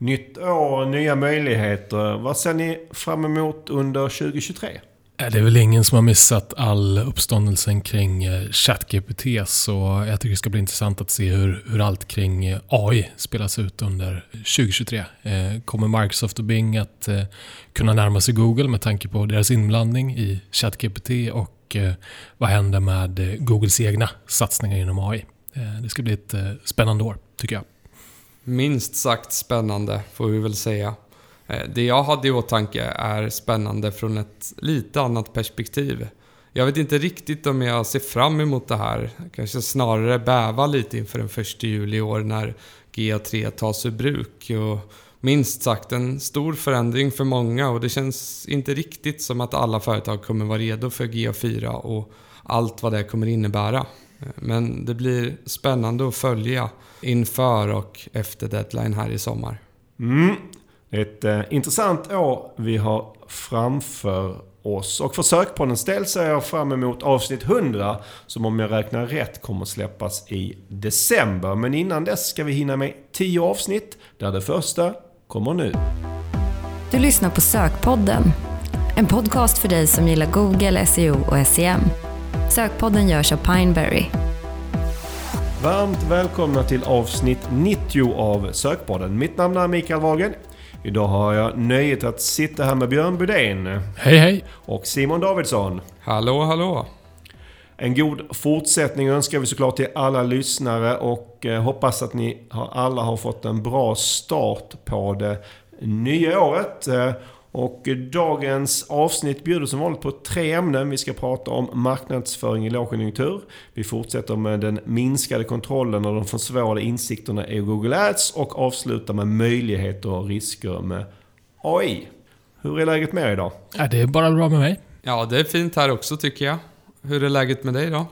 Nytt år, nya möjligheter. Vad ser ni fram emot under 2023? Äh, det är väl ingen som har missat all uppståndelsen kring eh, ChatGPT så jag tycker det ska bli intressant att se hur, hur allt kring eh, AI spelas ut under 2023. Eh, kommer Microsoft och Bing att kunna närma sig Google med tanke på deras inblandning i ChatGPT och vad händer med Googles egna satsningar inom AI? Det ska bli ett spännande år, tycker jag. Minst sagt spännande, får vi väl säga. Eh, det jag hade i åtanke är spännande från ett lite annat perspektiv. Jag vet inte riktigt om jag ser fram emot det här. Kanske snarare bäva lite inför den 1 juli i år när GA3 tas ur bruk. Och minst sagt en stor förändring för många och det känns inte riktigt som att alla företag kommer vara redo för GA4 och allt vad det kommer innebära. Men det blir spännande att följa inför och efter deadline här i sommar. Mm. Ett eh, intressant år vi har framför oss. Och för Sökpoddens del ser jag fram emot avsnitt 100 som om jag räknar rätt kommer släppas i december. Men innan dess ska vi hinna med 10 avsnitt där det första kommer nu. Du lyssnar på Sökpodden. En podcast för dig som gillar Google, SEO och SEM. Sökpodden görs av Pineberry. Varmt välkomna till avsnitt 90 av Sökpodden. Mitt namn är Mikael Wahlgren. Idag har jag nöjet att sitta här med Björn Budén. Hej hej! Och Simon Davidsson. Hallå hallå! En god fortsättning önskar vi såklart till alla lyssnare och eh, hoppas att ni alla har fått en bra start på det nya året. Och dagens avsnitt bjuder som vanligt på tre ämnen. Vi ska prata om marknadsföring i lågkonjunktur. Vi fortsätter med den minskade kontrollen och de försvårade insikterna i Google Ads och avslutar med möjligheter och risker med AI. Hur är läget med er idag? Ja, det är bara bra med mig. Ja, det är fint här också tycker jag. Hur är läget med dig då?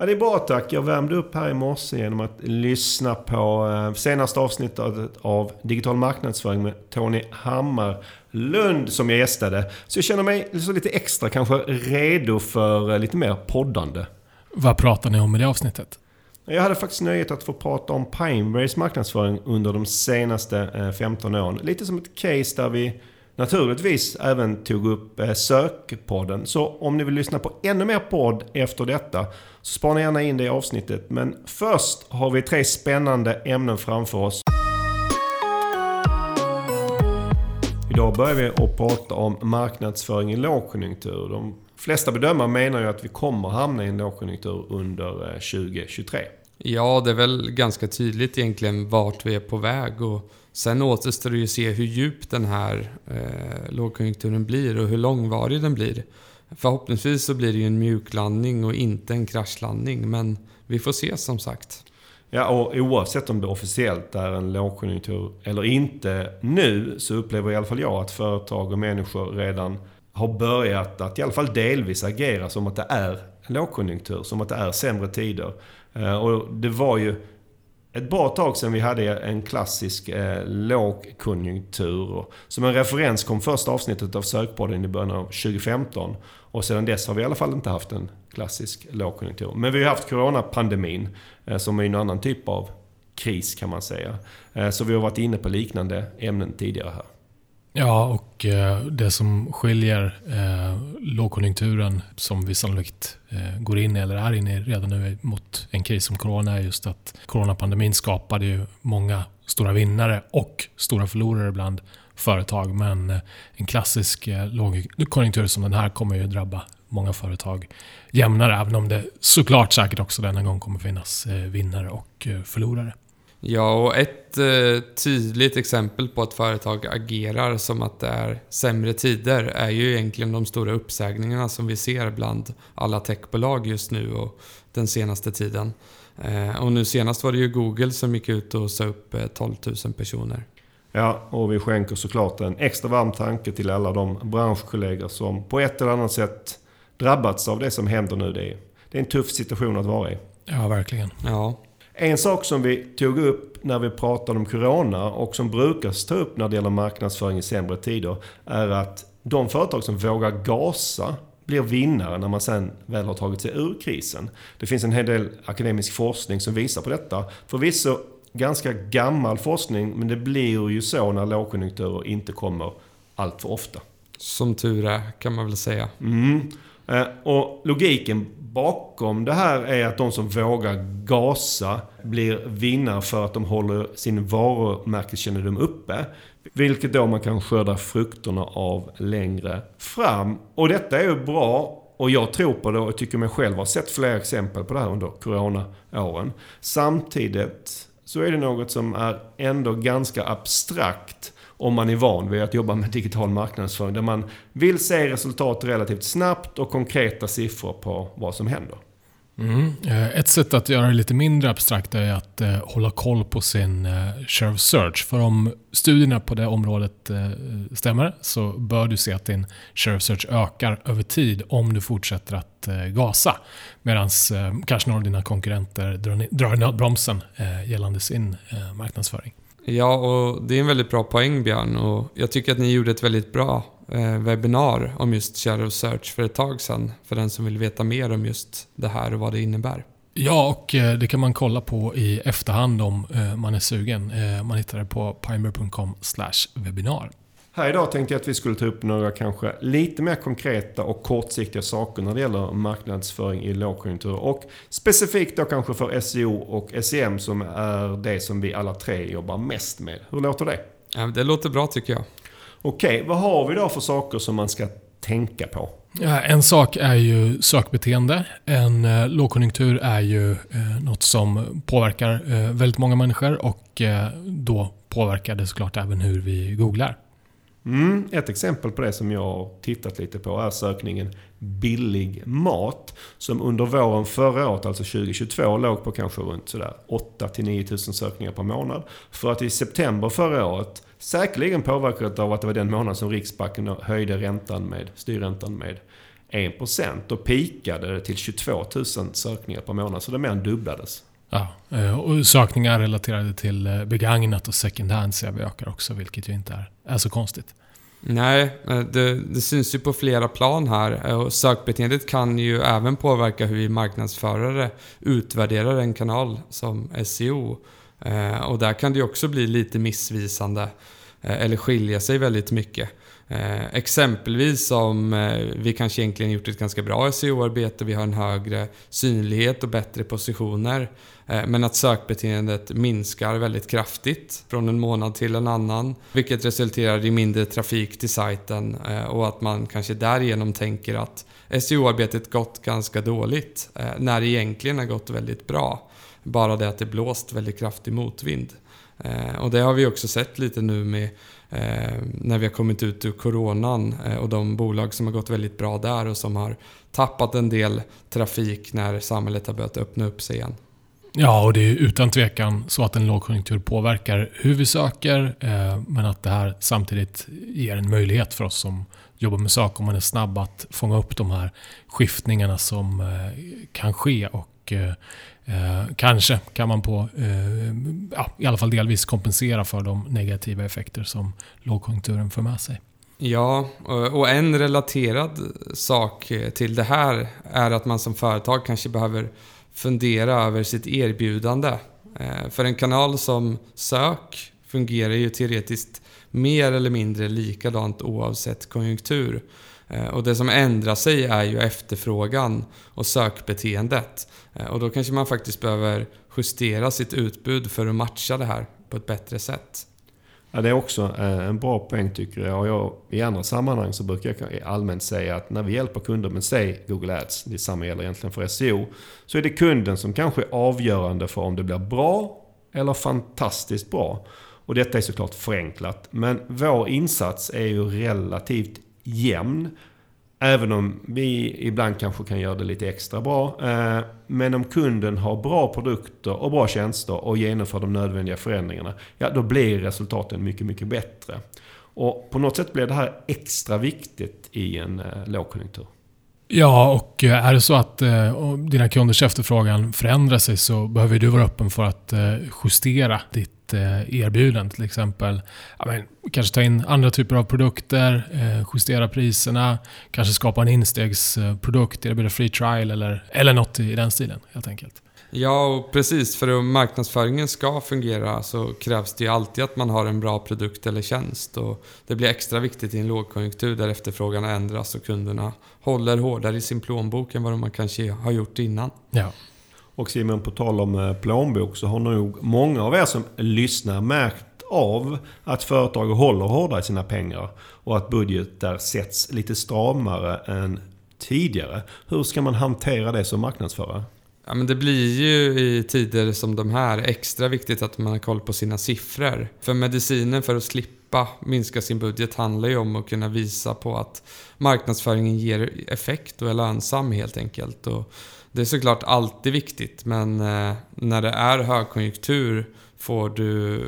Ja, det är bra tack. Jag värmde upp här i morse genom att lyssna på eh, senaste avsnittet av Digital marknadsföring med Tony Hammarlund som jag gästade. Så jag känner mig lite extra kanske redo för eh, lite mer poddande. Vad pratar ni om i det avsnittet? Jag hade faktiskt nöjet att få prata om Pineberrys marknadsföring under de senaste 15 eh, åren. Lite som ett case där vi naturligtvis även tog upp eh, sökpodden. Så om ni vill lyssna på ännu mer podd efter detta så spana gärna in det i avsnittet. Men först har vi tre spännande ämnen framför oss. Idag börjar vi att prata om marknadsföring i lågkonjunktur. De flesta bedömare menar ju att vi kommer hamna i en lågkonjunktur under eh, 2023. Ja, det är väl ganska tydligt egentligen vart vi är på väg. Och Sen återstår det ju att se hur djup den här eh, lågkonjunkturen blir och hur långvarig den blir. Förhoppningsvis så blir det ju en mjuklandning och inte en kraschlandning, men vi får se som sagt. Ja, och oavsett om det officiellt är en lågkonjunktur eller inte nu så upplever i alla fall jag att företag och människor redan har börjat att i alla fall delvis agera som att det är en lågkonjunktur, som att det är sämre tider. Eh, och det var ju ett bra tag sedan vi hade en klassisk eh, lågkonjunktur. Som en referens kom första avsnittet av Sökpodden i början av 2015. Och sedan dess har vi i alla fall inte haft en klassisk lågkonjunktur. Men vi har haft coronapandemin eh, som är en annan typ av kris kan man säga. Eh, så vi har varit inne på liknande ämnen tidigare här. Ja, och eh, det som skiljer eh, lågkonjunkturen som vi sannolikt eh, går in i, eller är inne i redan nu, mot en kris som corona är just att coronapandemin skapade ju många stora vinnare och stora förlorare bland företag. Men en klassisk lågkonjunktur som den här kommer ju drabba många företag jämnare, även om det såklart säkert också denna gång kommer finnas vinnare och förlorare. Ja, och ett eh, tydligt exempel på att företag agerar som att det är sämre tider är ju egentligen de stora uppsägningarna som vi ser bland alla techbolag just nu och den senaste tiden. Eh, och nu senast var det ju Google som gick ut och sa upp eh, 12 000 personer. Ja, och vi skänker såklart en extra varm tanke till alla de branschkollegor som på ett eller annat sätt drabbats av det som händer nu. Det är, det är en tuff situation att vara i. Ja, verkligen. Ja. En sak som vi tog upp när vi pratade om Corona och som brukar ta upp när det gäller marknadsföring i sämre tider är att de företag som vågar gasa blir vinnare när man sen väl har tagit sig ur krisen. Det finns en hel del akademisk forskning som visar på detta. Förvisso ganska gammal forskning, men det blir ju så när lågkonjunkturer inte kommer allt för ofta. Som tur är, kan man väl säga. Mm. Eh, och logiken bakom det här är att de som vågar gasa blir vinnare för att de håller sin varumärkeskännedom uppe. Vilket då man kan skörda frukterna av längre fram. Och detta är ju bra och jag tror på det och tycker mig själv ha sett flera exempel på det här under coronaåren. Samtidigt så är det något som är ändå ganska abstrakt om man är van vid att jobba med digital marknadsföring. Där man vill se resultat relativt snabbt och konkreta siffror på vad som händer. Mm. Eh, ett sätt att göra det lite mindre abstrakt är att eh, hålla koll på sin eh, share of search. För om studierna på det området eh, stämmer så bör du se att din share of search ökar över tid om du fortsätter att eh, gasa. Medan kanske några av dina konkurrenter drar i bromsen gällande sin marknadsföring. Ja, och det är en väldigt bra poäng Björn och jag tycker att ni gjorde ett väldigt bra eh, webbinar om just Shadow Search för ett tag sedan. För den som vill veta mer om just det här och vad det innebär. Ja, och eh, det kan man kolla på i efterhand om eh, man är sugen. Eh, man hittar det på pimer.com webinar. Här idag tänkte jag att vi skulle ta upp några kanske lite mer konkreta och kortsiktiga saker när det gäller marknadsföring i lågkonjunktur. Och specifikt då kanske för SEO och SEM som är det som vi alla tre jobbar mest med. Hur låter det? Ja, det låter bra tycker jag. Okej, vad har vi då för saker som man ska tänka på? Ja, en sak är ju sökbeteende. En eh, lågkonjunktur är ju eh, något som påverkar eh, väldigt många människor och eh, då påverkar det såklart även hur vi googlar. Mm, ett exempel på det som jag har tittat lite på är sökningen billig mat. Som under våren förra året, alltså 2022, låg på kanske runt sådär 8 9 000 sökningar per månad. För att i september förra året, säkerligen påverkat av att det var den månad som Riksbanken höjde räntan med, styrräntan med 1% och pikade det till 22 000 sökningar per månad. Så det mer än dubblades. Ja, eh, och sökningar relaterade till eh, begagnat och second hand ser vi ökar också, vilket ju inte är, är så konstigt. Nej, eh, det, det, syns ju på flera plan här. Eh, och sökbeteendet kan ju även påverka hur vi marknadsförare utvärderar en kanal som SEO. Eh, och där kan det ju också bli lite missvisande, eller skilja sig väldigt mycket. Eh, exempelvis om eh, vi kanske egentligen gjort ett ganska bra SEO-arbete, vi har en högre synlighet och bättre positioner. Eh, men att sökbeteendet minskar väldigt kraftigt från en månad till en annan. Vilket resulterar i mindre trafik till sajten eh, och att man kanske därigenom tänker att SEO-arbetet gått ganska dåligt. Eh, när det egentligen har gått väldigt bra. Bara det att det blåst väldigt kraftig motvind. Eh, och det har vi också sett lite nu med Eh, när vi har kommit ut ur coronan eh, och de bolag som har gått väldigt bra där och som har tappat en del trafik när samhället har börjat öppna upp sig igen. Ja, och det är utan tvekan så att en lågkonjunktur påverkar hur vi söker, eh, men att det här samtidigt ger en möjlighet för oss som jobbar med sök, om man är snabb att fånga upp de här skiftningarna som eh, kan ske och eh, Eh, kanske kan man på, eh, ja, i alla fall delvis kompensera för de negativa effekter som lågkonjunkturen för med sig. Ja, eh, och en relaterad sak eh, till det här är att man som företag kanske behöver fundera över sitt erbjudande. Eh, för en kanal som sök fungerar ju teoretiskt mer eller mindre likadant oavsett konjunktur. Eh, och det som ändrar sig är ju efterfrågan och sökbeteendet. Eh, och då kanske man faktiskt behöver justera sitt utbud för att matcha det här på ett bättre sätt. Ja, det är också eh, en bra poäng tycker jag. Och jag. I andra sammanhang så brukar jag allmänt säga att när vi hjälper kunder med, säg Google Ads, det samma gäller egentligen för SEO, så är det kunden som kanske är avgörande för om det blir bra eller fantastiskt bra. Och detta är såklart förenklat, men vår insats är ju relativt jämn. Även om vi ibland kanske kan göra det lite extra bra. Eh, men om kunden har bra produkter och bra tjänster och genomför de nödvändiga förändringarna, ja då blir resultaten mycket, mycket bättre. Och på något sätt blir det här extra viktigt i en eh, lågkonjunktur. Ja, och eh, är det så att dina kunders efterfrågan förändrar sig så behöver du vara öppen för att justera ditt Eh, erbjudande. Till exempel men, kanske ta in andra typer av produkter, eh, justera priserna, kanske skapa en instegsprodukt, erbjuda free trial eller, eller något i den stilen helt enkelt. Ja, och precis. För att marknadsföringen ska fungera så krävs det ju alltid att man har en bra produkt eller tjänst. Och det blir extra viktigt i en lågkonjunktur där efterfrågan ändras och kunderna håller hårdare i sin plånbok än vad de kanske har gjort innan. Ja. Och Simon, på tal om eh, plånbok så har nog många av er som lyssnar märkt av att företag håller hårdare i sina pengar och att budgetar sätts lite stramare än tidigare. Hur ska man hantera det som marknadsförare? Ja, men det blir ju i tider som de här extra viktigt att man har koll på sina siffror. För medicinen för att slippa minska sin budget handlar ju om att kunna visa på att marknadsföringen ger effekt och är lönsam helt enkelt. Och det är såklart alltid viktigt men eh, när det är högkonjunktur får du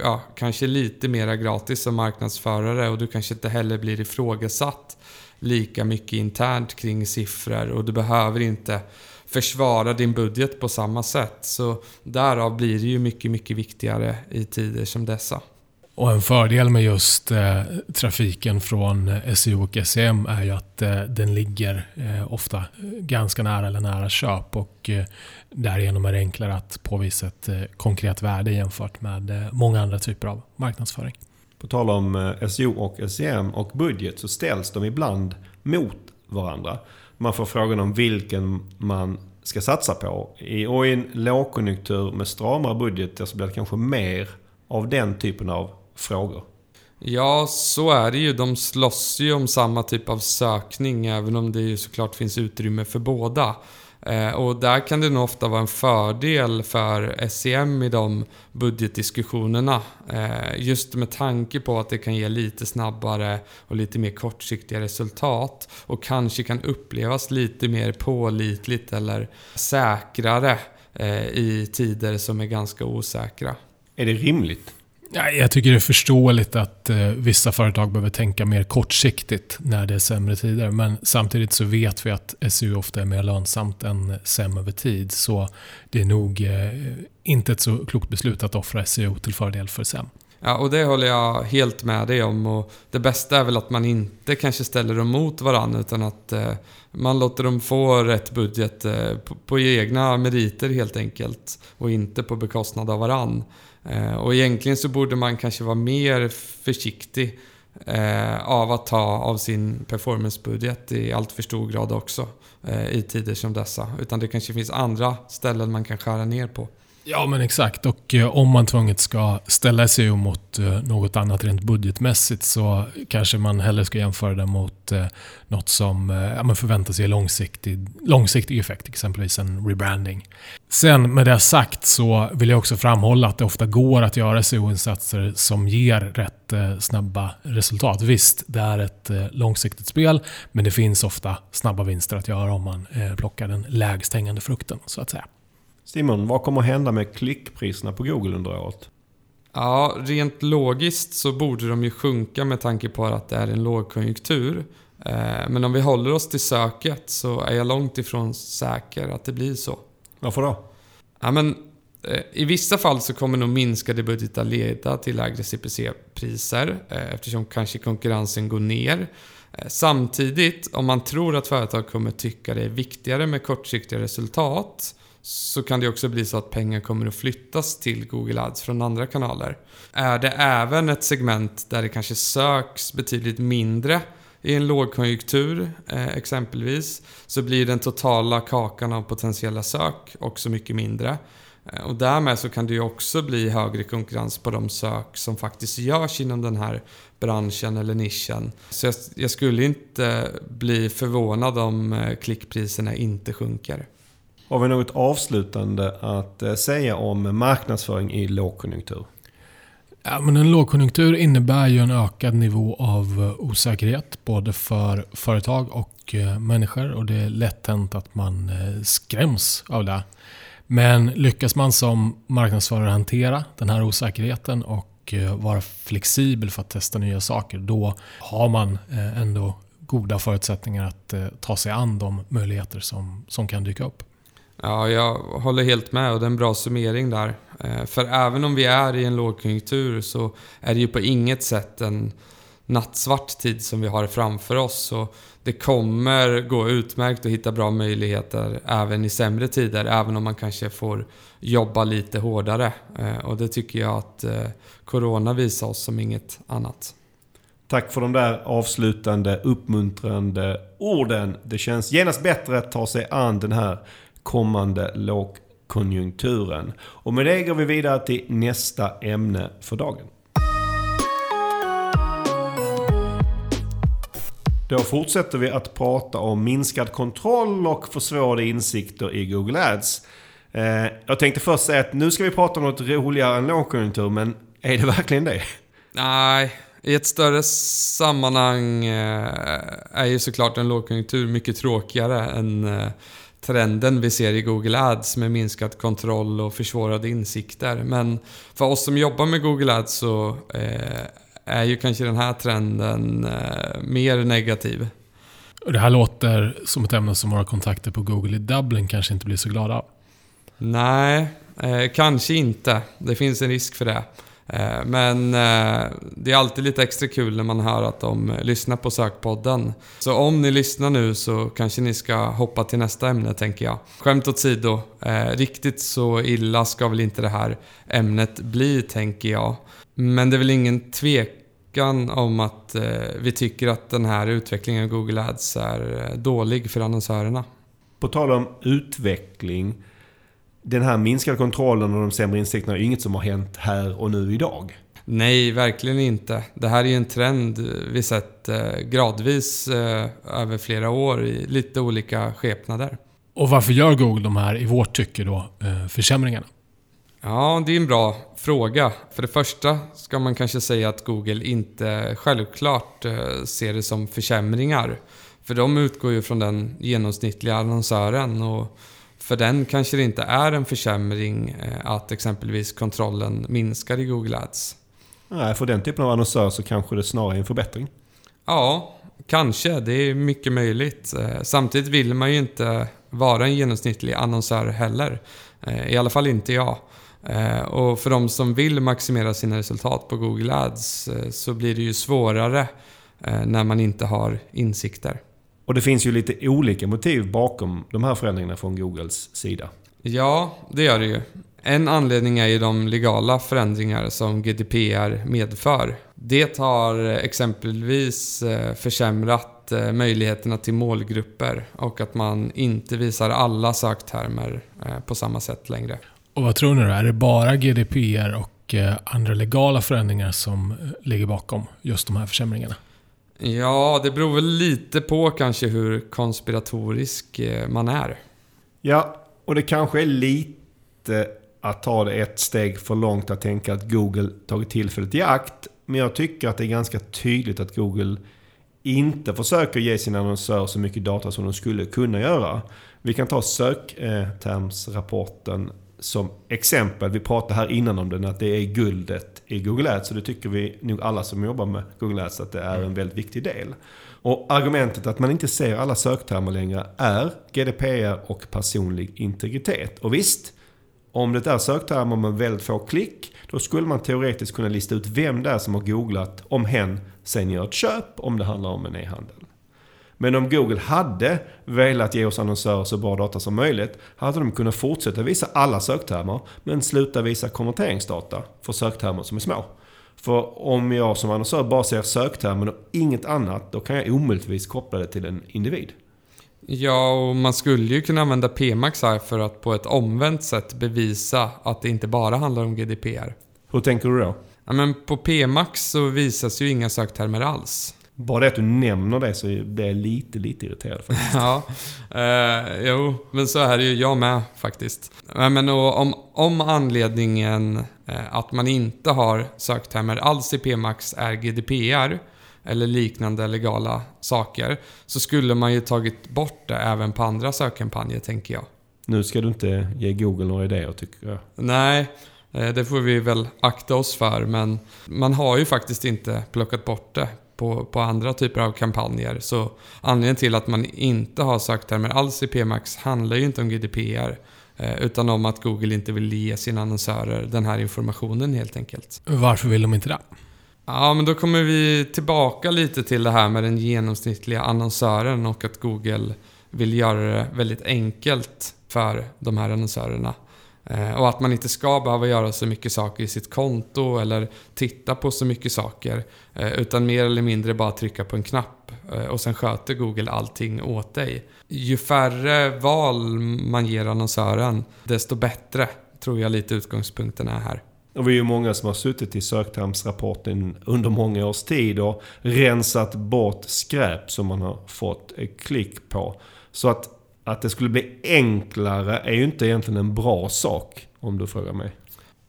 ja, kanske lite mera gratis som marknadsförare och du kanske inte heller blir ifrågasatt lika mycket internt kring siffror och du behöver inte försvara din budget på samma sätt. Så därav blir det ju mycket, mycket viktigare i tider som dessa. Och en fördel med just eh, trafiken från eh, SEO och SEM är ju att eh, den ligger eh, ofta eh, ganska nära eller nära köp och eh, därigenom är det enklare att påvisa ett eh, konkret värde jämfört med eh, många andra typer av marknadsföring. På tal om eh, SEO och SEM och budget så ställs de ibland mot varandra. Man får frågan om vilken man ska satsa på. Och i en lågkonjunktur med stramare budget så blir det kanske mer av den typen av frågor. Ja, så är det ju. De slåss ju om samma typ av sökning även om det ju såklart finns utrymme för båda. Eh, och där kan det nog ofta vara en fördel för SEM i de budgetdiskussionerna. Eh, just med tanke på att det kan ge lite snabbare och lite mer kortsiktiga resultat. Och kanske kan upplevas lite mer pålitligt eller säkrare eh, i tider som är ganska osäkra. Är det rimligt? Jag tycker det är förståeligt att eh, vissa företag behöver tänka mer kortsiktigt när det är sämre tider. Men samtidigt så vet vi att SU ofta är mer lönsamt än SEM över tid. Så det är nog eh, inte ett så klokt beslut att offra SEO till fördel för SEM. Ja, och det håller jag helt med dig om. Och det bästa är väl att man inte kanske ställer dem mot varandra utan att eh, man låter dem få rätt budget eh, på, på, egna meriter helt enkelt. Och inte på bekostnad av varandra. Eh, och egentligen så borde man kanske vara mer försiktig eh, av att ta av sin performancebudget i allt för stor grad också eh, i tider som dessa. Utan det kanske finns andra ställen man kan skära ner på. Ja, men exakt. Och eh, om man tvunget ska ställa sig mot eh, något annat rent budgetmässigt så kanske man hellre ska jämföra det mot eh, något som eh, ja, man förväntar sig långsiktig, långsiktig effekt, exempelvis en rebranding. Sen med det sagt så vill jag också framhålla att det ofta går att göra SEO-insatser som ger rätt eh, snabba resultat. Visst, det är ett eh, långsiktigt spel, men det finns ofta snabba vinster att göra om man plockar den lägst hängande frukten, så att säga. Simon, vad kommer hända med klickpriserna på Google under året? Ja, rent logiskt så borde de ju sjunka med tanke på att det är en lågkonjunktur. Eh, men om vi håller oss till söket så är jag långt ifrån säker att det blir så. Varför då? Ja, men, eh, I vissa fall så kommer nog minskade budgetar leda till lägre CPC-priser eh, eftersom kanske konkurrensen går ner. Samtidigt, om man tror att företag kommer tycka det är viktigare med kortsiktiga resultat så kan det också bli så att pengar kommer att flyttas till Google Ads från andra kanaler. Är det även ett segment där det kanske söks betydligt mindre i en lågkonjunktur eh, exempelvis så blir den totala kakan av potentiella sök också mycket mindre. Eh, och därmed så kan det ju också bli högre konkurrens på de sök som faktiskt görs inom den här branschen eller nischen. Så jag, jag skulle inte bli förvånad om eh, klickpriserna inte sjunker. Har vi något avslutande att eh, säga om marknadsföring i lågkonjunktur? Ja, men en lågkonjunktur innebär ju en ökad nivå av eh, osäkerhet både för företag och eh, människor och det är lätt hänt att man skräms av det. Men lyckas man som marknadsförare hantera den här osäkerheten och vara flexibel för att testa nya saker, då har man ändå goda förutsättningar att ta sig an de möjligheter som, som kan dyka upp. Ja, jag håller helt med och det är en bra summering där. Eh, för även om vi är i en lågkonjunktur så är det ju på inget sätt en nattsvart tid som vi har framför oss. Så det kommer gå utmärkt att hitta bra möjligheter även i sämre tider, även om man kanske får jobba lite hårdare. Eh, och det tycker jag att eh, Corona visar oss som inget annat. Tack för de där avslutande uppmuntrande orden. Det känns genast bättre att ta sig an den här kommande lågkonjunkturen. Och med det går vi vidare till nästa ämne för dagen. Då fortsätter vi att prata om minskad kontroll och försvårade insikter i Google Ads. Eh, jag tänkte först säga att nu ska vi prata om något roligare än lågkonjunktur, men är det verkligen det? Nej, i ett större sammanhang eh, är ju såklart en lågkonjunktur mycket tråkigare än eh, trenden vi ser i Google Ads med minskad kontroll och försvårade insikter. Men för oss som jobbar med Google Ads så är ju kanske den här trenden mer negativ. Det här låter som ett ämne som våra kontakter på Google i Dublin kanske inte blir så glada av. Nej, eh, kanske inte. Det finns en risk för det. Eh, men eh, det är alltid lite extra kul när man hör att de lyssnar på Sökpodden. Så om ni lyssnar nu så kanske ni ska hoppa till nästa ämne tänker jag. Skämt åsido, eh, riktigt så illa ska väl inte det här ämnet bli tänker jag. Men det är väl ingen tvekan om att vi tycker att den här utvecklingen av Google Ads är dålig för annonsörerna. På tal om utveckling den här minskade kontrollen och de sämre insikterna är inget som har hänt här och nu idag. Nej, verkligen inte. Det här är ju en trend vi sett eh, gradvis eh, över flera år i lite olika skepnader. Och varför gör Google de här, i vårt tycke då, eh, försämringarna? Ja, det är en bra fråga. För det första ska man kanske säga att Google inte självklart ser det som försämringar. För de utgår ju från den genomsnittliga annonsören och för den kanske det inte är en försämring eh, att exempelvis kontrollen minskar i Google Ads. Nej, för den typen av annonsör så kanske det snarare är en förbättring. Ja, kanske. Det är mycket möjligt. Eh, samtidigt vill man ju inte vara en genomsnittlig annonsör heller. Eh, I alla fall inte jag. Och för de som vill maximera sina resultat på Google Ads så blir det ju svårare när man inte har insikter. Och det finns ju lite olika motiv bakom de här förändringarna från Googles sida. Ja, det gör det ju. En anledning är ju de legala förändringar som GDPR medför. Det har exempelvis eh, försämrat eh, möjligheterna till målgrupper och att man inte visar alla söktermer eh, på samma sätt längre. Och vad tror ni då? Är det bara GDPR och andra legala förändringar som ligger bakom just de här försämringarna? Ja, det beror väl lite på kanske hur konspiratorisk eh, man är. Ja, och det kanske är lite att ta det ett steg för långt att tänka att Google tagit tillfället i akt. Men jag tycker att det är ganska tydligt att Google inte försöker ge sina annonsörer så mycket data som de skulle kunna göra. Vi kan ta söktermsrapporten eh, som exempel. Vi pratade här innan om den, att det är guldet i Google Ads. Och det tycker vi nog alla som jobbar med Google Ads att det är en väldigt viktig del. Och argumentet att man inte ser alla söktermer längre är GDPR och personlig integritet. Och visst, om det är söktermer med väldigt få klick, då skulle man teoretiskt kunna lista ut vem det är som har googlat om hen sen gör ett köp, om det handlar om en e-handel. Men om Google hade velat ge oss annonsörer så bra data som möjligt hade de kunnat fortsätta visa alla söktermer men sluta visa konverteringsdata för söktermer som är små. För om jag som annonsör bara ser söktermen och inget annat, då kan jag omöjligtvis koppla det till en individ. Ja, och man skulle ju kunna använda PMAX här för att på ett omvänt sätt bevisa att det inte bara handlar om GDPR. Hur tänker du då? Ja, men på PMAX så visas ju inga söktermer alls. Bara det att du nämner det så blir jag lite, lite irriterad faktiskt. ja, eh, jo, men så är det ju jag med faktiskt. Men om, om anledningen eh, att man inte har söktermer alls i PMAX är GDPR eller liknande legala saker så skulle man ju tagit bort det även på andra sökkampanjer tänker jag. Nu ska du inte ge Google några idéer tycker jag. Nej, eh, det får vi väl akta oss för men man har ju faktiskt inte plockat bort det på, på andra typer av kampanjer. Så anledningen till att man inte har söktermer alls i PMAX handlar ju inte om GDPR. Eh, utan om att Google inte vill ge sina annonsörer den här informationen helt enkelt. Varför vill de inte det? Ja, men då kommer vi tillbaka lite till det här med den genomsnittliga annonsören och att Google vill göra det väldigt enkelt för de här annonsörerna. Eh, och att man inte ska behöva göra så mycket saker i sitt konto eller titta på så mycket saker. Eh, utan mer eller mindre bara trycka på en knapp eh, och sen sköter Google allting åt dig. Ju färre val man ger annonsören, desto bättre tror jag lite utgångspunkten är här. Och vi är ju många som har suttit i söktermsrapporten under många års tid och rensat bort skräp som man har fått klick på. Så att, att det skulle bli enklare är ju inte egentligen en bra sak, om du frågar mig.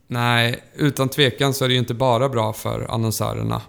Nej, utan tvekan så är det ju inte bara bra för annonsörerna.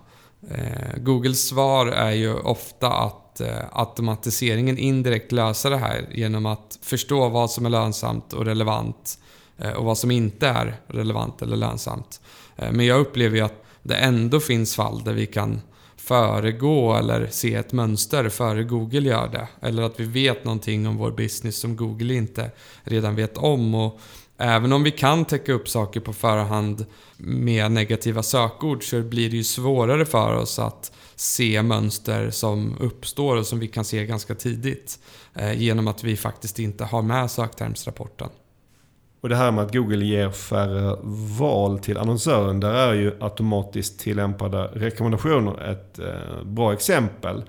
Eh, Googles svar är ju ofta att eh, automatiseringen indirekt löser det här genom att förstå vad som är lönsamt och relevant Eh, och vad som inte är relevant eller lönsamt. Eh, men jag upplever ju att det ändå finns fall där vi kan föregå eller se ett mönster före Google gör det. Eller att vi vet någonting om vår business som Google inte redan vet om. Och även om vi kan täcka upp saker på förhand med negativa sökord så blir det ju svårare för oss att se mönster som uppstår och som vi kan se ganska tidigt. Eh, genom att vi faktiskt inte har med söktermsrapporten. Och det här med att Google ger färre val till annonsören, där är ju automatiskt tillämpade rekommendationer ett eh, bra exempel.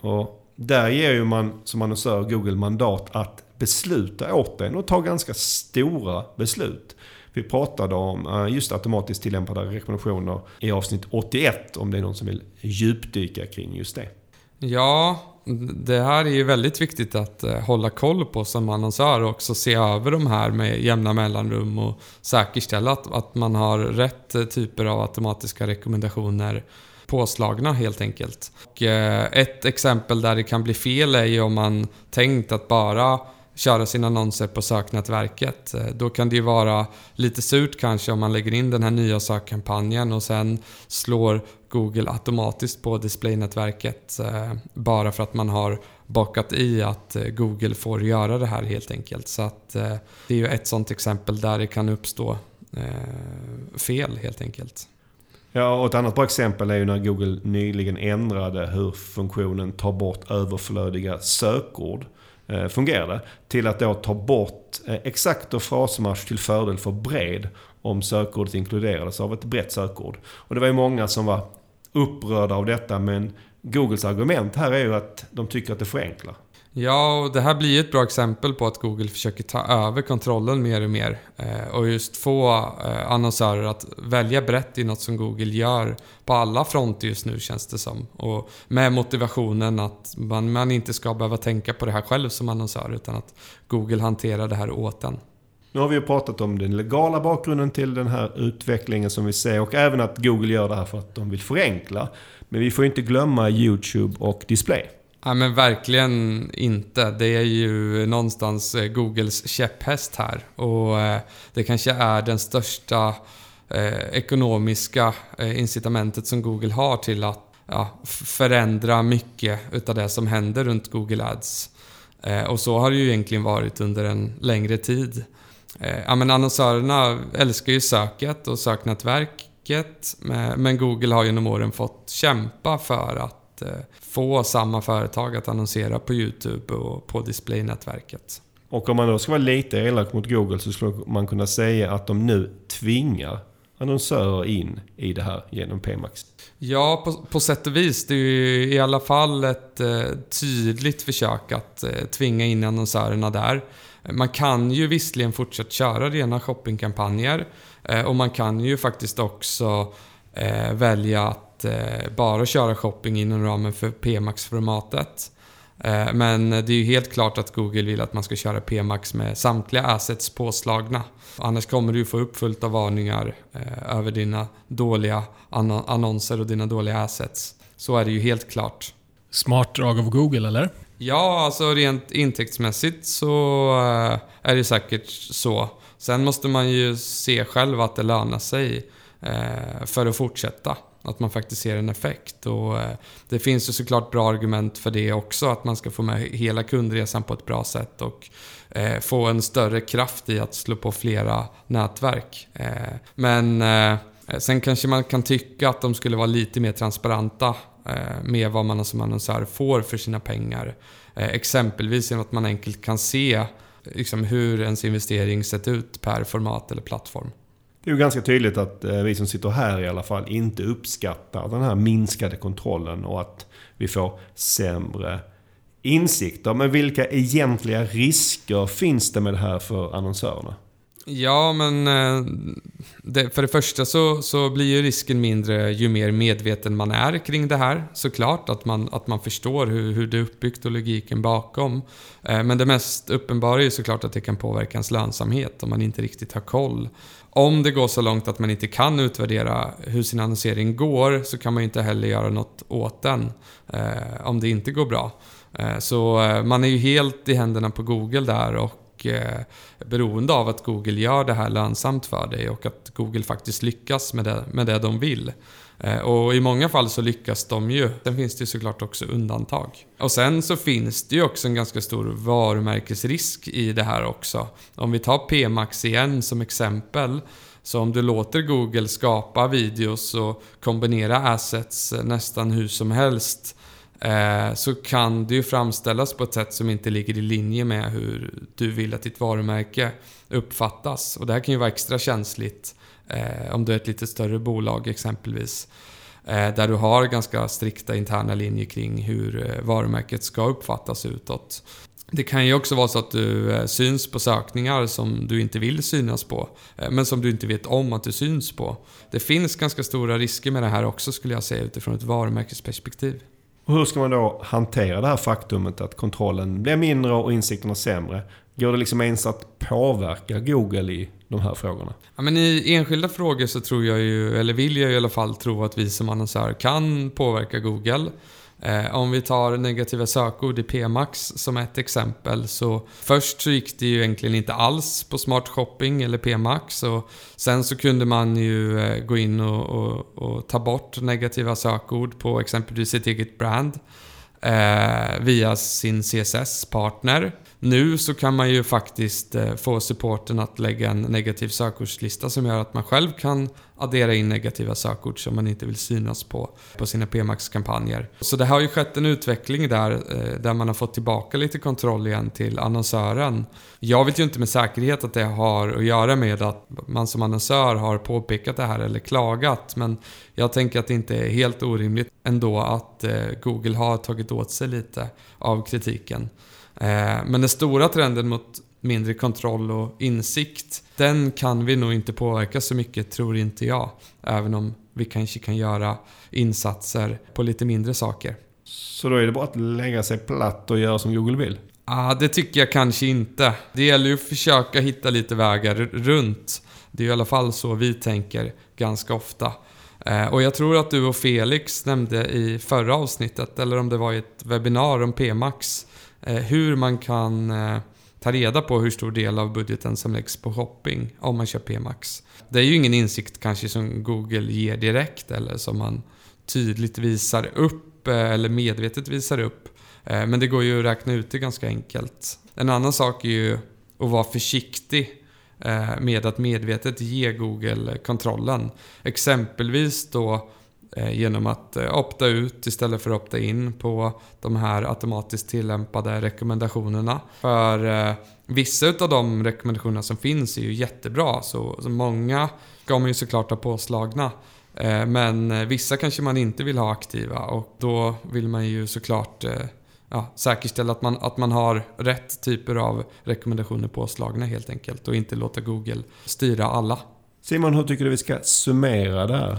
Och där ger ju man som annonsör Google mandat att besluta åt en och ta ganska stora beslut. Vi pratade om eh, just automatiskt tillämpade rekommendationer i avsnitt 81 om det är någon som vill djupdyka kring just det. Ja, det här är ju väldigt viktigt att eh, hålla koll på som annonsör och också se över de här med jämna mellanrum och säkerställa att, att man har rätt eh, typer av automatiska rekommendationer påslagna helt enkelt. Och eh, ett exempel där det kan bli fel är ju om man tänkt att bara köra sina annonser på söknätverket. Eh, då kan det ju vara lite surt kanske om man lägger in den här nya sökkampanjen och sen slår Google automatiskt på displaynätverket eh, bara för att man har bakat i att eh, Google får göra det här helt enkelt. Så att det är ju ett sånt exempel där det kan uppstå fel helt enkelt. Ja, och ett annat bra exempel är ju när Google nyligen ändrade hur funktionen tar bort överflödiga sökord Eh, fungerade. Till att då ta bort eh, exakt och frasmatch till fördel för bred om sökordet inkluderades av ett brett sökord. Och det var ju många som var upprörda av detta men Googles argument här är ju att de tycker att det förenklar. Ja, och det här blir ett bra exempel på att Google försöker ta över kontrollen mer och mer. Eh, och just få eh, annonsörer att välja brett i något som Google gör på alla fronter just nu känns det som. Och med motivationen att man, man inte ska behöva tänka på det här själv som annonsör utan att Google hanterar det här åt en. Nu har vi ju pratat om den legala bakgrunden till den här utvecklingen som vi ser och även att Google gör det här för att de vill förenkla. Men vi får inte glömma YouTube och display. Ja, men verkligen inte. Det är ju någonstans eh, Googles käpphäst här. Och eh, det kanske är den största eh, ekonomiska eh, incitamentet som Google har till att ja, förändra mycket utav det som händer runt Google Ads. Och så har det ju egentligen varit under en längre tid. Eh, ja, men annonsörerna älskar ju söket och söknätverket. Men Google har genom åren fått kämpa för att eh, få samma företag att annonsera på YouTube och på displaynätverket. Och om man då ska vara lite elak mot Google så skulle man kunna säga att de nu tvingar annonsörer in i det här genom PMAX. Ja, på, på sätt och vis. Det är ju i alla fall ett eh, tydligt försök att eh, tvinga in annonsörerna där. Man kan ju visserligen fortsätta köra rena shoppingkampanjer eh, och man kan ju faktiskt också eh, välja att eh, bara köra shopping inom ramen för PMAX-formatet. Men det är ju helt klart att Google vill att man ska köra PMAX med samtliga assets påslagna. Annars kommer du få upp fullt av varningar över dina dåliga annonser och dina dåliga assets. Så är det ju helt klart. Smart drag av Google, eller? Ja, alltså rent intäktsmässigt så eh, är det säkert så. Sen måste man ju se själv att det lönar sig eh, för att fortsätta. Att man faktiskt ser en effekt. Och eh, det finns ju såklart bra argument för det också. Att man ska få med hela kundresan på ett bra sätt och eh, få en större kraft i att slå på flera nätverk. Eh, men sen kanske man kan tycka att de skulle vara lite mer transparenta med vad man som annonsör får för sina pengar. Exempelvis genom att man enkelt kan se liksom, hur ens investering sett ut per format eller plattform. Det är ju ganska tydligt att eh, vi som sitter här i alla fall inte uppskattar den här minskade kontrollen och att vi får sämre insikter. Men vilka egentliga risker finns det med det här för annonsörerna? Ja, men eh, det, för det första så, så blir ju risken mindre ju mer medveten man är kring det här. Såklart att man, att man förstår hur, hur det är uppbyggt och logiken bakom. Eh, men det mest uppenbara är ju såklart att det kan påverka ens lönsamhet om man inte riktigt har koll. Om det går så långt att man inte kan utvärdera hur sin annonsering går så kan man ju inte heller göra något åt den eh, om det inte går bra. Eh, så eh, man är ju helt i händerna på Google där och eh, beroende av att Google gör det här lönsamt för dig och att Google faktiskt lyckas med det, med det de vill. Eh, och i många fall så lyckas de ju. Sen finns det ju såklart också undantag. Och sen så finns det ju också en ganska stor varumärkesrisk i det här också. Om vi tar PMax igen som exempel. Så om du låter Google skapa videos och kombinera assets nästan hur som helst Eh, så kan det ju framställas på ett sätt som inte ligger i linje med hur du vill att ditt varumärke uppfattas. Och det här kan ju vara extra känsligt eh, om du är ett lite större bolag exempelvis. Eh, där du har ganska strikta interna linjer kring hur eh, varumärket ska uppfattas utåt. Det kan ju också vara så att du eh, syns på sökningar som du inte vill synas på, eh, men som du inte vet om att du syns på. Det finns ganska stora risker med det här också skulle jag säga utifrån ett varumärkesperspektiv. Och hur ska man då hantera det här faktumet att kontrollen blir mindre och insikterna sämre? Går det liksom ens att påverka Google i de här frågorna? Ja, men I enskilda frågor så tror jag ju, eller vill jag i alla fall tro att vi som annonsör kan påverka Google. Eh, om vi tar negativa sökord i PMax som ett exempel så först så gick det ju egentligen inte alls på Smart Shopping eller PMax och sen så kunde man ju eh, gå in och, och, och, ta bort negativa sökord på exempelvis sitt eget brand eh, via sin CSS-partner. Nu så kan man ju faktiskt eh, få supporten att lägga en negativ sökordslista som gör att man själv kan addera in negativa sökord som man inte vill synas på, på sina PMax-kampanjer. Så det har ju skett en utveckling där, eh, där man har fått tillbaka lite kontroll igen till annonsören. Jag vet ju inte med säkerhet att det har att göra med att man som annonsör har påpekat det här eller klagat, men jag tänker att det inte är helt orimligt ändå att eh, Google har tagit åt sig lite av kritiken. Eh, men den stora trenden mot mindre kontroll och insikt, den kan vi nog inte påverka så mycket, tror inte jag. Även om vi kanske kan göra insatser på lite mindre saker. Så då är det bara att lägga sig platt och göra som Google vill? Ah, det tycker jag kanske inte. Det gäller ju att försöka hitta lite vägar runt. Det är i alla fall så vi tänker ganska ofta. Eh, och jag tror att du och Felix nämnde i förra avsnittet, eller om det var i ett webbinar om PMax, Eh, hur man kan eh, ta reda på hur stor del av budgeten som läggs på shopping om man kör PMax. Det är ju ingen insikt kanske som Google ger direkt eller som man tydligt visar upp eh, eller medvetet visar upp. Men det går ju att räkna ut det ganska enkelt. En annan sak är ju att vara försiktig med att medvetet ge Google kontrollen. Exempelvis då Eh, genom att eh, opta ut istället för att opta in på de här automatiskt tillämpade rekommendationerna. För eh, vissa av de rekommendationerna som finns är ju jättebra, så, många ska man ju såklart ha påslagna. Men vissa kanske man inte vill ha aktiva och då vill man ju såklart ja, säkerställa att man, att man har rätt typer av rekommendationer påslagna helt enkelt och inte låta Google styra alla. Simon, hur tycker du vi ska summera det här?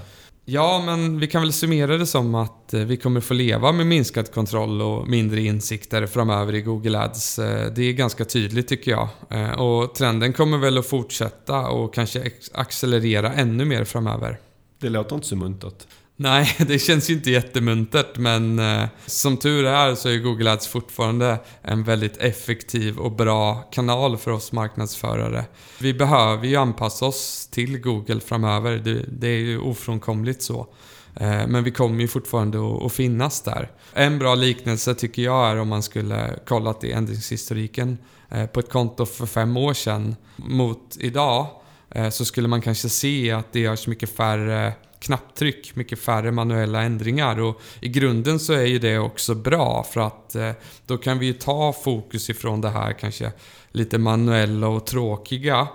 Ja, men vi kan väl summera det som att eh, vi kommer få leva med minskad kontroll och mindre insikter framöver i Google Ads. Eh, det är ganska tydligt tycker jag. Eh, och trenden kommer väl att fortsätta och kanske accelerera ännu mer framöver. Det låter inte så muntert. Nej, det känns ju inte jättemuntert men eh, som tur är så är Google Ads fortfarande en väldigt effektiv och bra kanal för oss marknadsförare. Vi behöver ju anpassa oss till Google framöver, det, det är ju ofrånkomligt så. Eh, men vi kommer ju fortfarande att finnas där. En bra liknelse tycker jag är om man skulle kollat i ändringshistoriken eh, på ett konto för fem år sedan mot idag eh, så skulle man kanske se att det görs mycket färre knapptryck, mycket färre manuella ändringar och i grunden så är ju det också bra för att eh, då kan vi ju ta fokus ifrån det här kanske lite manuella och tråkiga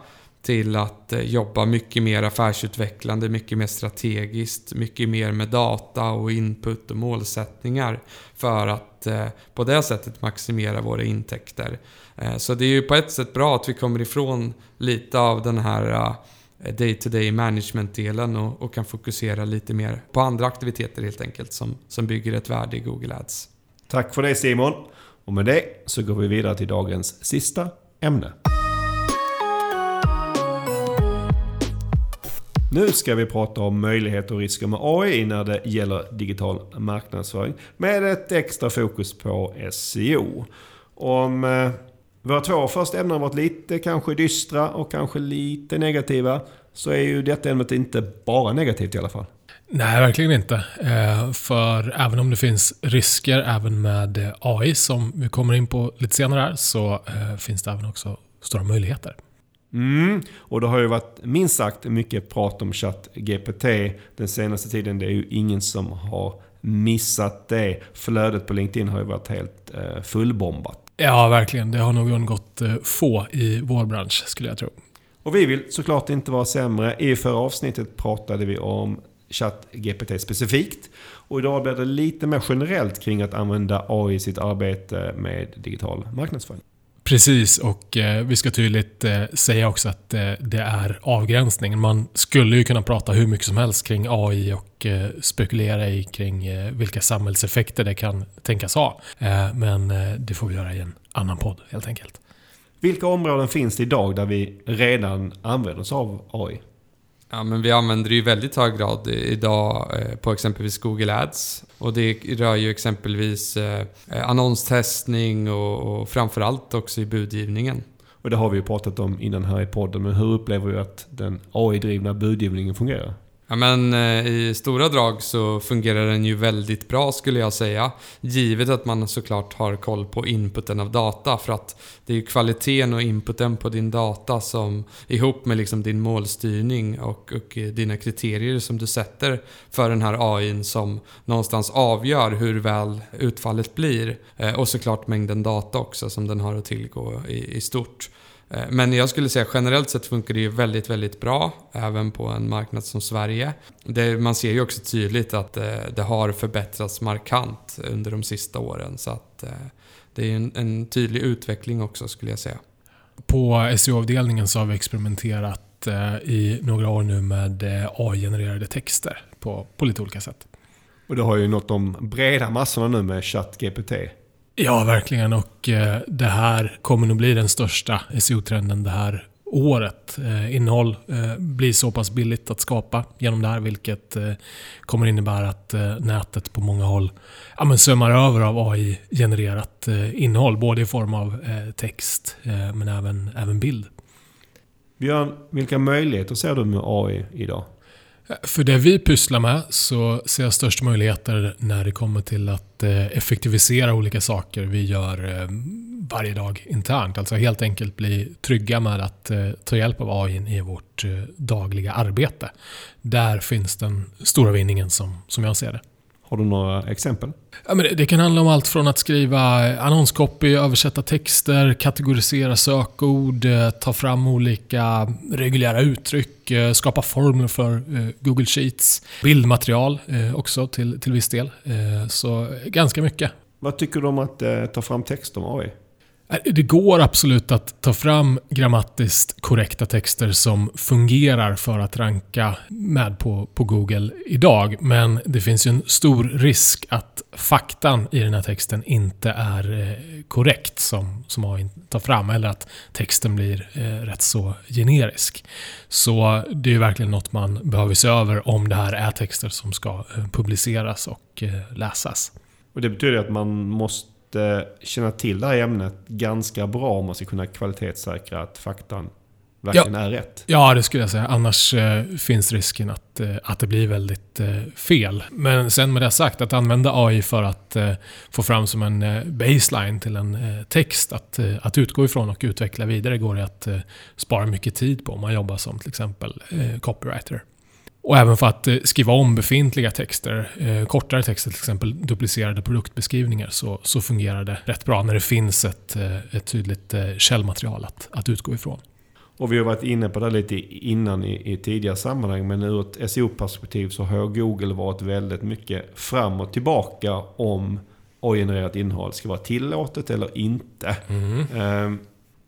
till att eh, jobba mycket mer affärsutvecklande, mycket mer strategiskt, mycket mer med data och input och målsättningar för att eh, på det sättet maximera våra intäkter. Så det är ju på ett sätt bra att vi kommer ifrån lite av den här Eh, day-to-day management-delen och, och, kan fokusera lite mer på andra aktiviteter helt enkelt som, som bygger ett värde i Google Ads. Tack för det Simon! Och med det så går vi vidare till dagens sista ämne. Nu ska vi prata om möjligheter och risker med AI när det gäller digital marknadsföring. Med ett extra fokus på SEO. Om eh, våra två första ämnen varit lite kanske dystra och kanske lite negativa. Så är ju detta ämnet inte bara negativt i alla fall. Nej, verkligen inte. Eh, för även om det finns risker även med AI som vi kommer in på lite senare här så eh, finns det även också stora möjligheter. Mm. Och det har ju varit minst sagt mycket prat om ChatGPT den senaste tiden. Det är ju ingen som har missat det. Flödet på LinkedIn har ju varit helt eh, fullbombat. Ja, verkligen. Det har nog undgått eh, få i vår bransch, skulle jag tro. Och vi vill såklart inte vara sämre. I förra avsnittet pratade vi om ChatGPT specifikt. Och idag blir det lite mer generellt kring att använda AI i sitt arbete med digital marknadsföring. Precis, och eh, vi ska tydligt eh, säga också att eh, det är avgränsningen. Man skulle ju kunna prata hur mycket som helst kring AI och eh, spekulera i kring eh, vilka samhällseffekter det kan tänkas ha. Eh, men eh, det får vi göra i en annan podd helt enkelt. Vilka områden finns det idag där vi redan använder oss av AI? Ja, men vi använder det i väldigt hög grad idag eh, på exempelvis Google Ads. Och det rör ju exempelvis eh, eh, annonstestning och, och framförallt också i budgivningen. Och det har vi ju pratat om innan här i podden, men hur upplever du att den AI-drivna budgivningen fungerar? Ja, men eh, i stora drag så fungerar den ju väldigt bra skulle jag säga. Givet att man såklart har koll på inputen av data. För att det är ju kvaliteten och inputen på din data som ihop med liksom din målstyrning och, och eh, dina kriterier som du sätter för den här AIn som någonstans avgör hur väl utfallet blir. Eh, och såklart mängden data också som den har att tillgå i, i stort. Eh, men jag skulle säga generellt sett funkar det ju väldigt, väldigt bra. Även på en marknad som Sverige. Det, man ser ju också tydligt att det, eh, det har förbättrats markant under de sista åren. Så att eh, det är en, en tydlig utveckling också skulle jag säga. På SEO-avdelningen så har vi experimenterat i några år nu med AI-genererade texter på, på lite olika sätt. Och det har ju nått de breda massorna nu med ChatGPT. Ja, verkligen. Och eh, det här kommer nog bli den största SEO-trenden det här året. Eh, innehåll eh, blir så pass billigt att skapa genom det här vilket eh, kommer innebära att eh, nätet på många håll ja, men svämmar över av AI-genererat eh, innehåll. Både i form av text men även, även bild. Björn, vilka möjligheter ser du med AI idag? För det vi pysslar med så ser jag störst möjligheter när det kommer till att eh, effektivisera olika saker vi gör eh, varje dag internt. Alltså helt enkelt bli trygga med att eh, ta hjälp av AI i vårt dagliga arbete. Där finns den stora vinningen som, som jag ser det. Har du några exempel? Ja, men det, det, kan handla om allt från att skriva annonscopy, översätta texter, kategorisera sökord, eh, ta fram olika reguljära uttryck, eh, skapa formler för eh, Google Sheets, bildmaterial också till, till viss del. Så ganska mycket. Vad tycker du om att ta fram texter med AI? Det går absolut att ta fram grammatiskt korrekta texter som fungerar för att ranka med på, på Google idag. Men det finns ju en stor risk att faktan i den här texten inte är eh, korrekt som, som AI tar fram. Eller att texten blir eh, rätt så generisk. Så det är verkligen något man behöver se över om det här är texter som ska eh, publiceras och läsas. Och Det betyder att man måste måste känna till det här ämnet ganska bra om man ska kunna kvalitetssäkra att faktan verkligen är rätt. Ja, det skulle jag säga. Annars eh, finns risken att, eh, att det blir väldigt eh, fel. Men sen med det sagt, att använda AI för att eh, få fram som en eh, baseline till en eh, text att, att utgå ifrån och utveckla vidare går det att spara mycket tid på om man jobbar som till exempel copywriter. Och även för att skriva om befintliga texter, kortare texter, till exempel duplicerade produktbeskrivningar, så, så fungerar det rätt bra när det finns ett, ett tydligt källmaterial att, att utgå ifrån. Och vi har varit inne på det lite innan i, i tidigare sammanhang. Men ur ett SEO-perspektiv så har Google varit väldigt mycket fram och tillbaka om AI-genererat innehåll ska vara tillåtet eller inte. Mm. Ehm,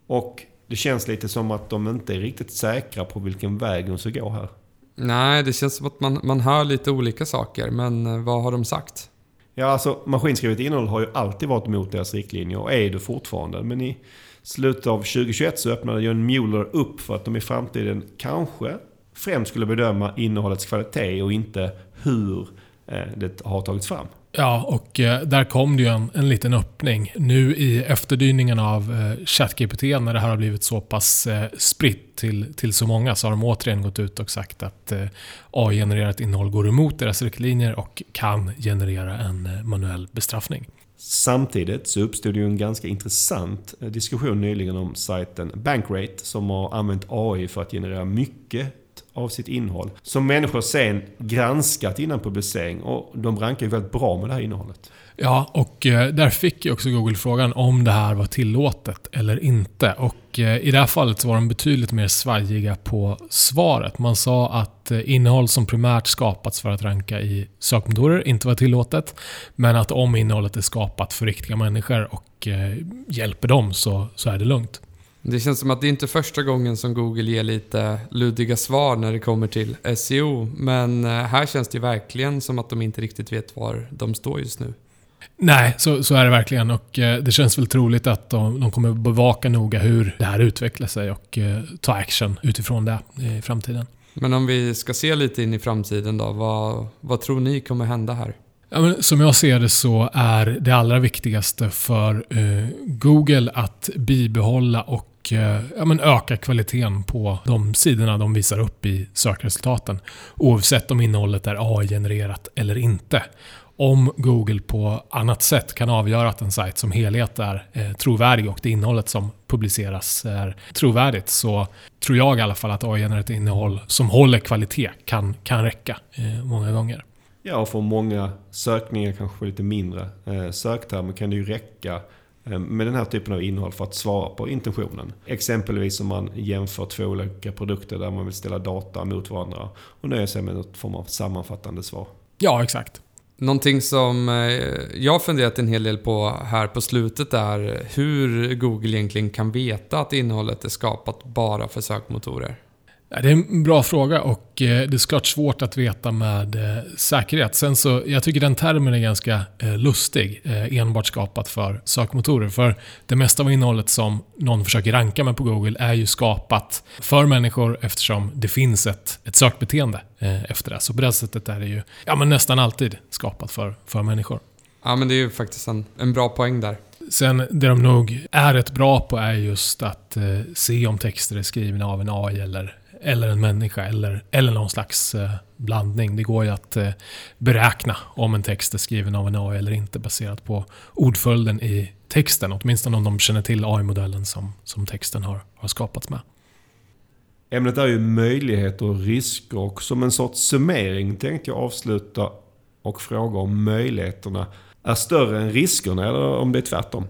och det känns lite som att de inte är riktigt säkra på vilken väg de ska gå här. Nej, det känns som att man, man hör lite olika saker. Men eh, vad har de sagt? Ja, alltså maskinskrivet innehåll har ju alltid varit emot deras riktlinjer och är det fortfarande. Men i slutet av 2021 så öppnade John Mueller upp för att de i framtiden kanske främst skulle bedöma innehållets kvalitet och inte hur eh, det har tagits fram. Ja, och eh, där kom det ju en, en liten öppning. Nu i efterdyningen av eh, ChatGPT, när det här har blivit så pass eh, spritt till, till så många, så har de återigen gått ut och sagt att eh, AI-genererat innehåll går emot deras riktlinjer och kan generera en eh, manuell bestraffning. Samtidigt så uppstod ju en ganska intressant diskussion nyligen om sajten Bankrate som har använt AI för att generera mycket av sitt innehåll. Som människor sen granskat innan publicering och de rankar ju väldigt bra med det här innehållet. Ja, och eh, där fick ju också Google frågan om det här var tillåtet eller inte. Och eh, i det här fallet så var de betydligt mer svajiga på svaret. Man sa att eh, innehåll som primärt skapats för att ranka i sökmotorer inte var tillåtet. Men att om innehållet är skapat för riktiga människor och hjälper dem så, så är det lugnt. Det känns som att det inte är första gången som Google ger lite luddiga svar när det kommer till SEO. Men här känns det verkligen som att de inte riktigt vet var de står just nu. Nej, så, så är det verkligen. Och eh, det känns väl troligt att de, de kommer bevaka noga hur det här utvecklar sig och eh, ta action utifrån det i framtiden. Men om vi ska se lite in i framtiden då, vad, vad tror ni kommer hända här? Ja, men som jag ser det så är det allra viktigaste för eh, Google att bibehålla och och ja, men öka kvaliteten på de sidorna de visar upp i sökresultaten. Oavsett om innehållet är AI-genererat eller inte om Google på annat sätt kan avgöra att en sajt som helhet är eh, trovärdig och det innehållet som publiceras är trovärdigt så tror jag i alla fall att AI-genererat innehåll som håller kvalitet kan, kan räcka eh, många gånger. Ja, och för många sökningar kanske lite mindre eh, söktermer kan det ju räcka med den här typen av innehåll för att svara på intentionen. Exempelvis om man jämför två olika produkter där man vill ställa data mot varandra och nöjer sig med något form av sammanfattande svar. Ja, exakt. Någonting som eh, jag har funderat en hel del på här på slutet är hur Google egentligen kan veta att innehållet är skapat bara för sökmotorer. Det är en bra fråga och eh, det är såklart svårt att veta med eh, säkerhet. Sen så, jag tycker den termen är ganska eh, lustig. Enbart skapat för sökmotorer. För det mesta av innehållet som någon försöker ranka med på Google är ju skapat för människor eftersom det finns ett, ett sökbeteende efter det. Så på det sättet är det ju ja, men nästan alltid skapat för, för människor. Ja, men det är ju faktiskt en, en bra poäng där. Sen det de nog är rätt bra på är just att eh, se om texter är skrivna av en AI eller eller en människa eller, eller någon slags eh, blandning. Det går ju att eh, beräkna om en text är skriven av en AI eller inte baserat på ordföljden i texten. Åtminstone om de känner till AI-modellen som, som texten har, har skapats med. Ämnet är ju möjligheter och risker och som en sorts summering tänkte jag avsluta och fråga om möjligheterna är större än riskerna eller om det är tvärtom.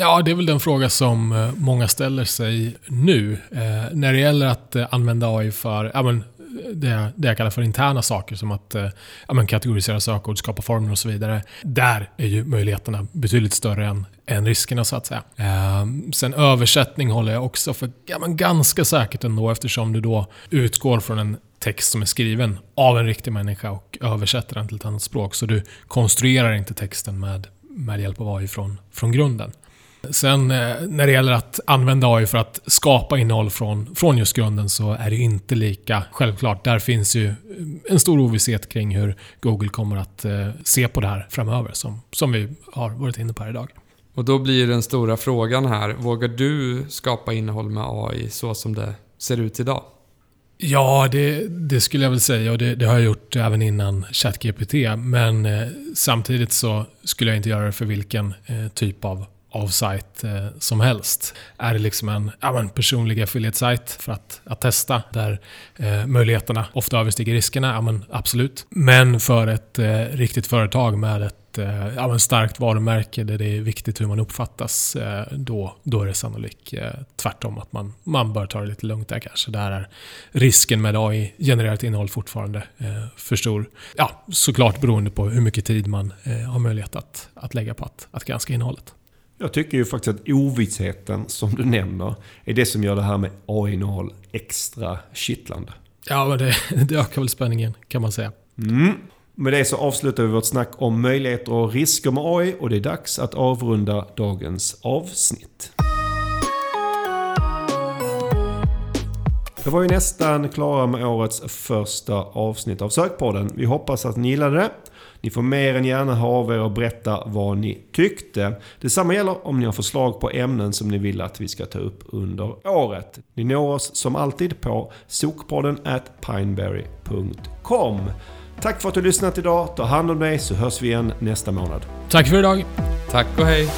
Ja, det är väl den fråga som eh, många ställer sig nu. Eh, när det gäller att eh, använda AI för ja, men, det, det jag kallar för interna saker som att eh, ja, men, kategorisera sökord, skapa formler och så vidare. Där är ju möjligheterna betydligt större än, än riskerna så att säga. Eh, sen översättning håller jag också för ja, men, ganska säkert ändå eftersom du då utgår från en text som är skriven av en riktig människa och översätter den till ett annat språk. Så du konstruerar inte texten med, med hjälp av AI från, från grunden. Sen eh, när det gäller att använda AI för att skapa innehåll från, från just grunden så är det inte lika självklart. Där finns ju en stor ovisshet kring hur Google kommer att eh, se på det här framöver som, som vi har varit inne på här idag. Och då blir den stora frågan här, vågar du skapa innehåll med AI så som det ser ut idag? Ja, det, det, skulle jag väl säga och det, det, har jag gjort även innan ChatGPT. Men eh, samtidigt så skulle jag inte göra det för vilken eh, typ av av-site eh, som helst. Är det liksom en ja, personlig affiliate-site för att, att testa där eh, möjligheterna ofta överstiger riskerna? Ja, men absolut. Men för ett eh, riktigt företag med ett eh, ja, men, starkt varumärke där det är viktigt hur man uppfattas, eh, då, då är det sannolikt eh, tvärtom att man, man bör ta det lite lugnt där kanske. Där är risken med AI-genererat innehåll fortfarande för stor. Ja, såklart beroende på hur mycket tid man har möjlighet att, att lägga på att, att granska innehållet. Jag tycker ju faktiskt att ovissheten som du nämner är det som gör det här med AI-innehåll extra kittlande. Ja, men det, det ökar väl spänningen kan man säga. Mm. Med det så avslutar vi vårt snack om möjligheter och risker med AI och det är dags att avrunda dagens avsnitt. Det var ju nästan klara med årets första avsnitt av Sökpodden. Vi hoppas att ni gillade det. Ni får mer än gärna ha av er och berätta vad ni tyckte. Detsamma gäller om ni har förslag på ämnen som ni vill att vi ska ta upp under året. Ni når oss som alltid på sokpodden at pineberry.com. Tack för att du lyssnat idag. Ta hand om dig så hörs vi igen nästa månad. Tack för idag. Tack och hej.